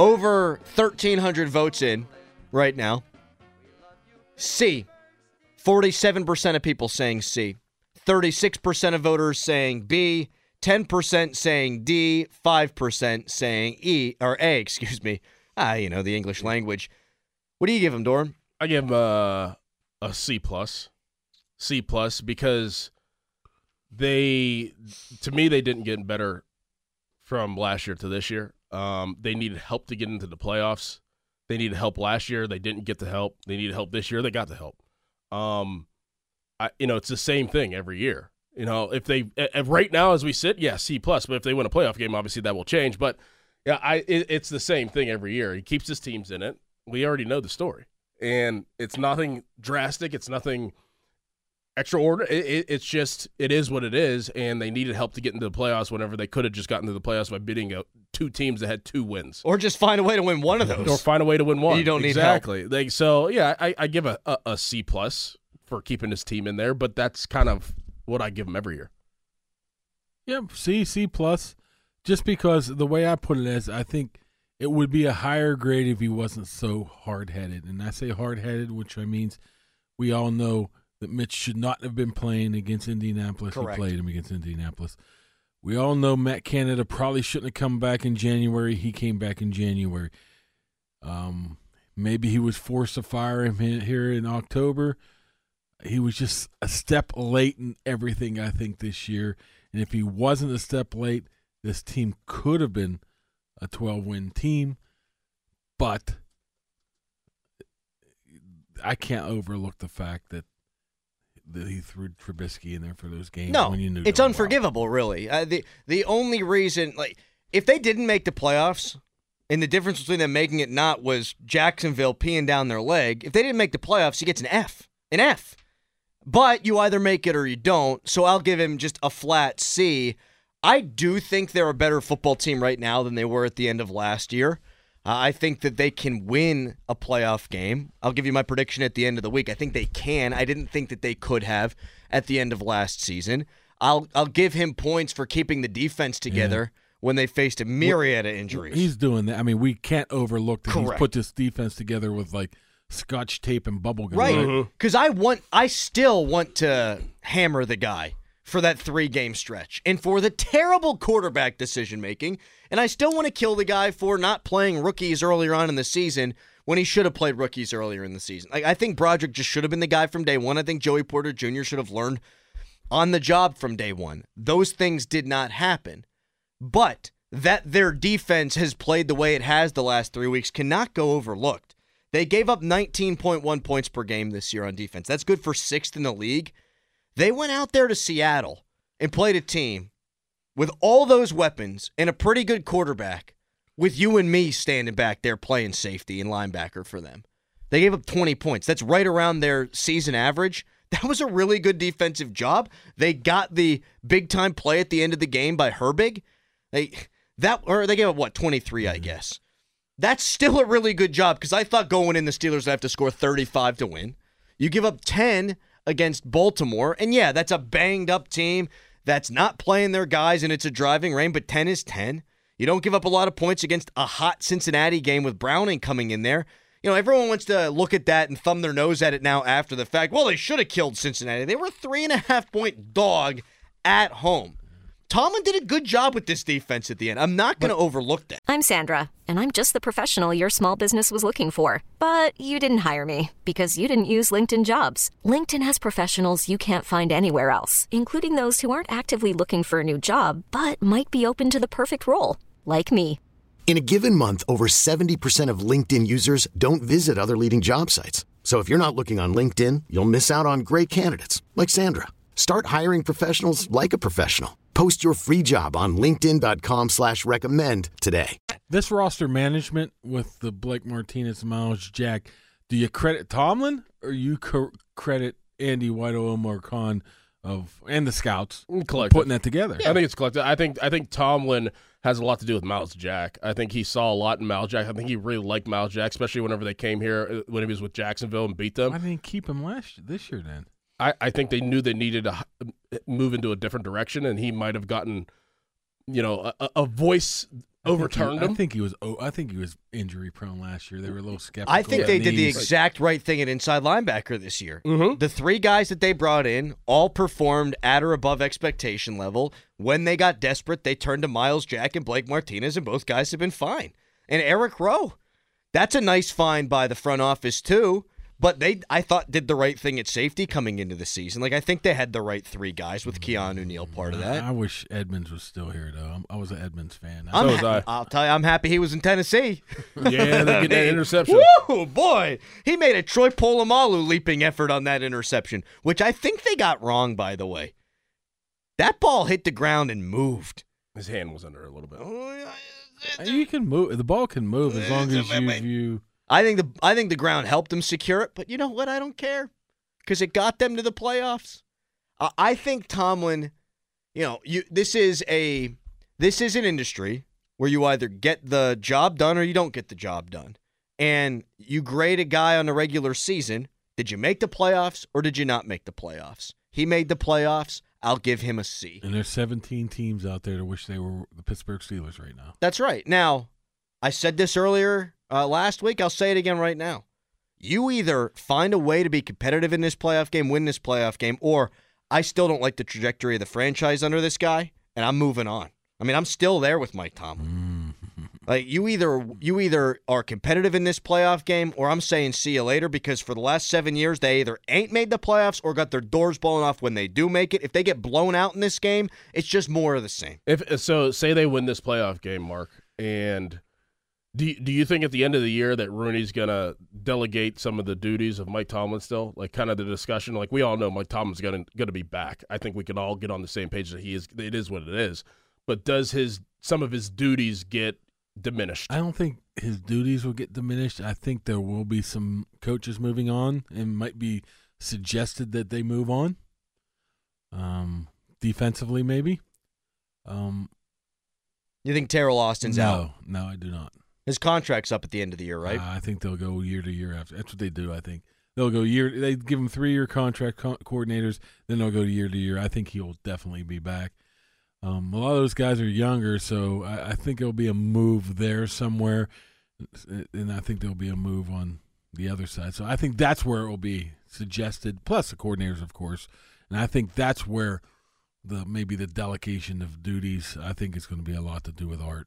Over 1,300 votes in right now. C. 47% of people saying C. 36% of voters saying B. 10% saying D. 5% saying E or A, excuse me. Ah, you know, the English language. What do you give him, Dorin? I give him uh, a C plus, C plus because they, to me, they didn't get better from last year to this year. Um, they needed help to get into the playoffs. They needed help last year. They didn't get the help. They needed help this year. They got the help. Um, I, you know, it's the same thing every year. You know, if they if right now as we sit, yeah, C plus. But if they win a playoff game, obviously that will change. But yeah, I it, it's the same thing every year. He keeps his teams in it. We already know the story, and it's nothing drastic. It's nothing extraordinary. It, it, it's just it is what it is, and they needed help to get into the playoffs. Whenever they could have just gotten to the playoffs by beating a, two teams that had two wins, or just find a way to win one of those, or find a way to win one. You don't need exactly. help. Like so, yeah. I, I give a, a, a C plus for keeping his team in there, but that's kind of what I give him every year. Yeah, C C plus. Just because the way I put it is, I think it would be a higher grade if he wasn't so hard headed. And I say hard headed, which I means we all know that Mitch should not have been playing against Indianapolis. Correct. He played him against Indianapolis. We all know Matt Canada probably shouldn't have come back in January. He came back in January. Um, maybe he was forced to fire him here in October. He was just a step late in everything, I think, this year. And if he wasn't a step late, this team could have been a 12 win team. But I can't overlook the fact that that he threw Trubisky in there for those games. No, when you knew it's damn well. unforgivable, really. Uh, the the only reason, like, if they didn't make the playoffs, and the difference between them making it not was Jacksonville peeing down their leg. If they didn't make the playoffs, he gets an F, an F. But you either make it or you don't. So I'll give him just a flat C. I do think they're a better football team right now than they were at the end of last year. Uh, I think that they can win a playoff game. I'll give you my prediction at the end of the week. I think they can. I didn't think that they could have at the end of last season. I'll I'll give him points for keeping the defense together when they faced a myriad of injuries. He's doing that. I mean, we can't overlook that he's put this defense together with like scotch tape and bubble gum. Right. Because I want, I still want to hammer the guy for that three game stretch and for the terrible quarterback decision making. And I still want to kill the guy for not playing rookies earlier on in the season when he should have played rookies earlier in the season. Like, I think Broderick Jones should have been the guy from day one. I think Joey Porter Jr. should have learned on the job from day one. Those things did not happen. But that their defense has played the way it has the last three weeks cannot go overlooked. They gave up 19.1 points per game this year on defense. That's good for sixth in the league. They went out there to Seattle and played a team with all those weapons and a pretty good quarterback, with you and me standing back there playing safety and linebacker for them. They gave up 20 points. That's right around their season average. That was a really good defensive job. They got the big time play at the end of the game by Herbig. They that or they gave up what 23, I mm-hmm. guess. That's still a really good job because I thought going in the Steelers would have to score 35 to win. You give up 10 against Baltimore, and yeah, that's a banged up team that's not playing their guys and it's a driving rain, but 10 is 10. You don't give up a lot of points against a hot Cincinnati game with Browning coming in there. You know, everyone wants to look at that and thumb their nose at it now after the fact. Well, they should have killed Cincinnati. They were a three and a half point dog at home. Tomlin did a good job with this defense at the end. I'm not going to overlook that. I'm Sandra, and I'm just the professional your small business was looking for. But you didn't hire me because you didn't use LinkedIn jobs. LinkedIn has professionals you can't find anywhere else, including those who aren't actively looking for a new job but might be open to the perfect role, like me. In a given month, over 70% of LinkedIn users don't visit other leading job sites. So if you're not looking on LinkedIn, you'll miss out on great candidates like Sandra. Start hiring professionals like a professional. Post your free job on linkedin.com slash recommend today. this roster management with the Blake Martinez, Myles Jack, do you credit Tomlin or you co- credit Andy Weidl Omar Khan of and the scouts Collective. putting that together? I think it's collective. I think I think Tomlin has a lot to do with Myles Jack. I think he saw a lot in Myles Jack. I think he really liked Myles Jack, especially whenever they came here uh, when he was with Jacksonville and beat them. I didn't keep him last this year then? I, I think they knew they needed to move into a different direction, and he might have gotten, you know, a, a voice I think overturned he, him. I think he was. Oh, I think he was injury prone last year. They were a little skeptical. I think of they did the exact right thing at inside linebacker this year. Mhm. The three guys that they brought in all performed at or above expectation level. When they got desperate, they turned to Myles Jack and Blake Martinez, and both guys have been fine. And Eric Rowe, that's a nice find by the front office too. But they, I thought, did the right thing at safety coming into the season. Like I think they had the right three guys with Keanu Neal part of mm, that. I, I wish Edmunds was still here though. I'm, I was an Edmunds fan. I'm So was ha- I. I'll tell you, I'm happy he was in Tennessee. yeah, they get that interception. Woo, boy. He made a Troy Polamalu leaping effort on that interception, which I think they got wrong, by the way. That ball hit the ground and moved. His hand was under a little bit. Oh, you can move. The ball can move as long as you you. I think the I think the ground helped them secure it, but you know what? I don't care because it got them to the playoffs. I I think Tomlin, you know, you this is a this is an industry where you either get the job done or you don't get the job done. And you grade a guy on a regular season. Did you make the playoffs or did you not make the playoffs? He made the playoffs. I'll give him a C. And there's 17 teams out there to wish they were the Pittsburgh Steelers right now. That's right. Now, I said this earlier uh, last week. I'll say it again right now. You either find a way to be competitive in this playoff game, win this playoff game, or I still don't like the trajectory of the franchise under this guy, and I'm moving on. I mean, I'm still there with Mike Tomlin. Like you either you either are competitive in this playoff game, or I'm saying see you later because for the last seven years they either ain't made the playoffs or got their doors blown off when they do make it. If they get blown out in this game, it's just more of the same. If so, say they win this playoff game, Mark, and do you, do you think at the end of the year that Rooney's gonna delegate some of the duties of Mike Tomlin still, like kind of the discussion? Like we all know Mike Tomlin's gonna gonna be back. I think we can all get on the same page that he is. It is what it is. But does his some of his duties get diminished? I don't think his duties will get diminished. I think there will be some coaches moving on and might be suggested that they move on. Um, defensively, maybe. Um, You think Teryl Austin's no, out? no, I do not. His contract's up at the end of the year, right? Uh, I think they'll go year to year after. That's what they do. I think they'll go year. They give him three year contract co- coordinators. Then they'll go year to year. I think he'll definitely be back. Um, a lot of those guys are younger, so I, I think it'll be a move there somewhere, and I think there'll be a move on the other side. So I think that's where it will be suggested. Plus the coordinators, of course, and I think that's where the maybe the delegation of duties. I think it's going to be a lot to do with art.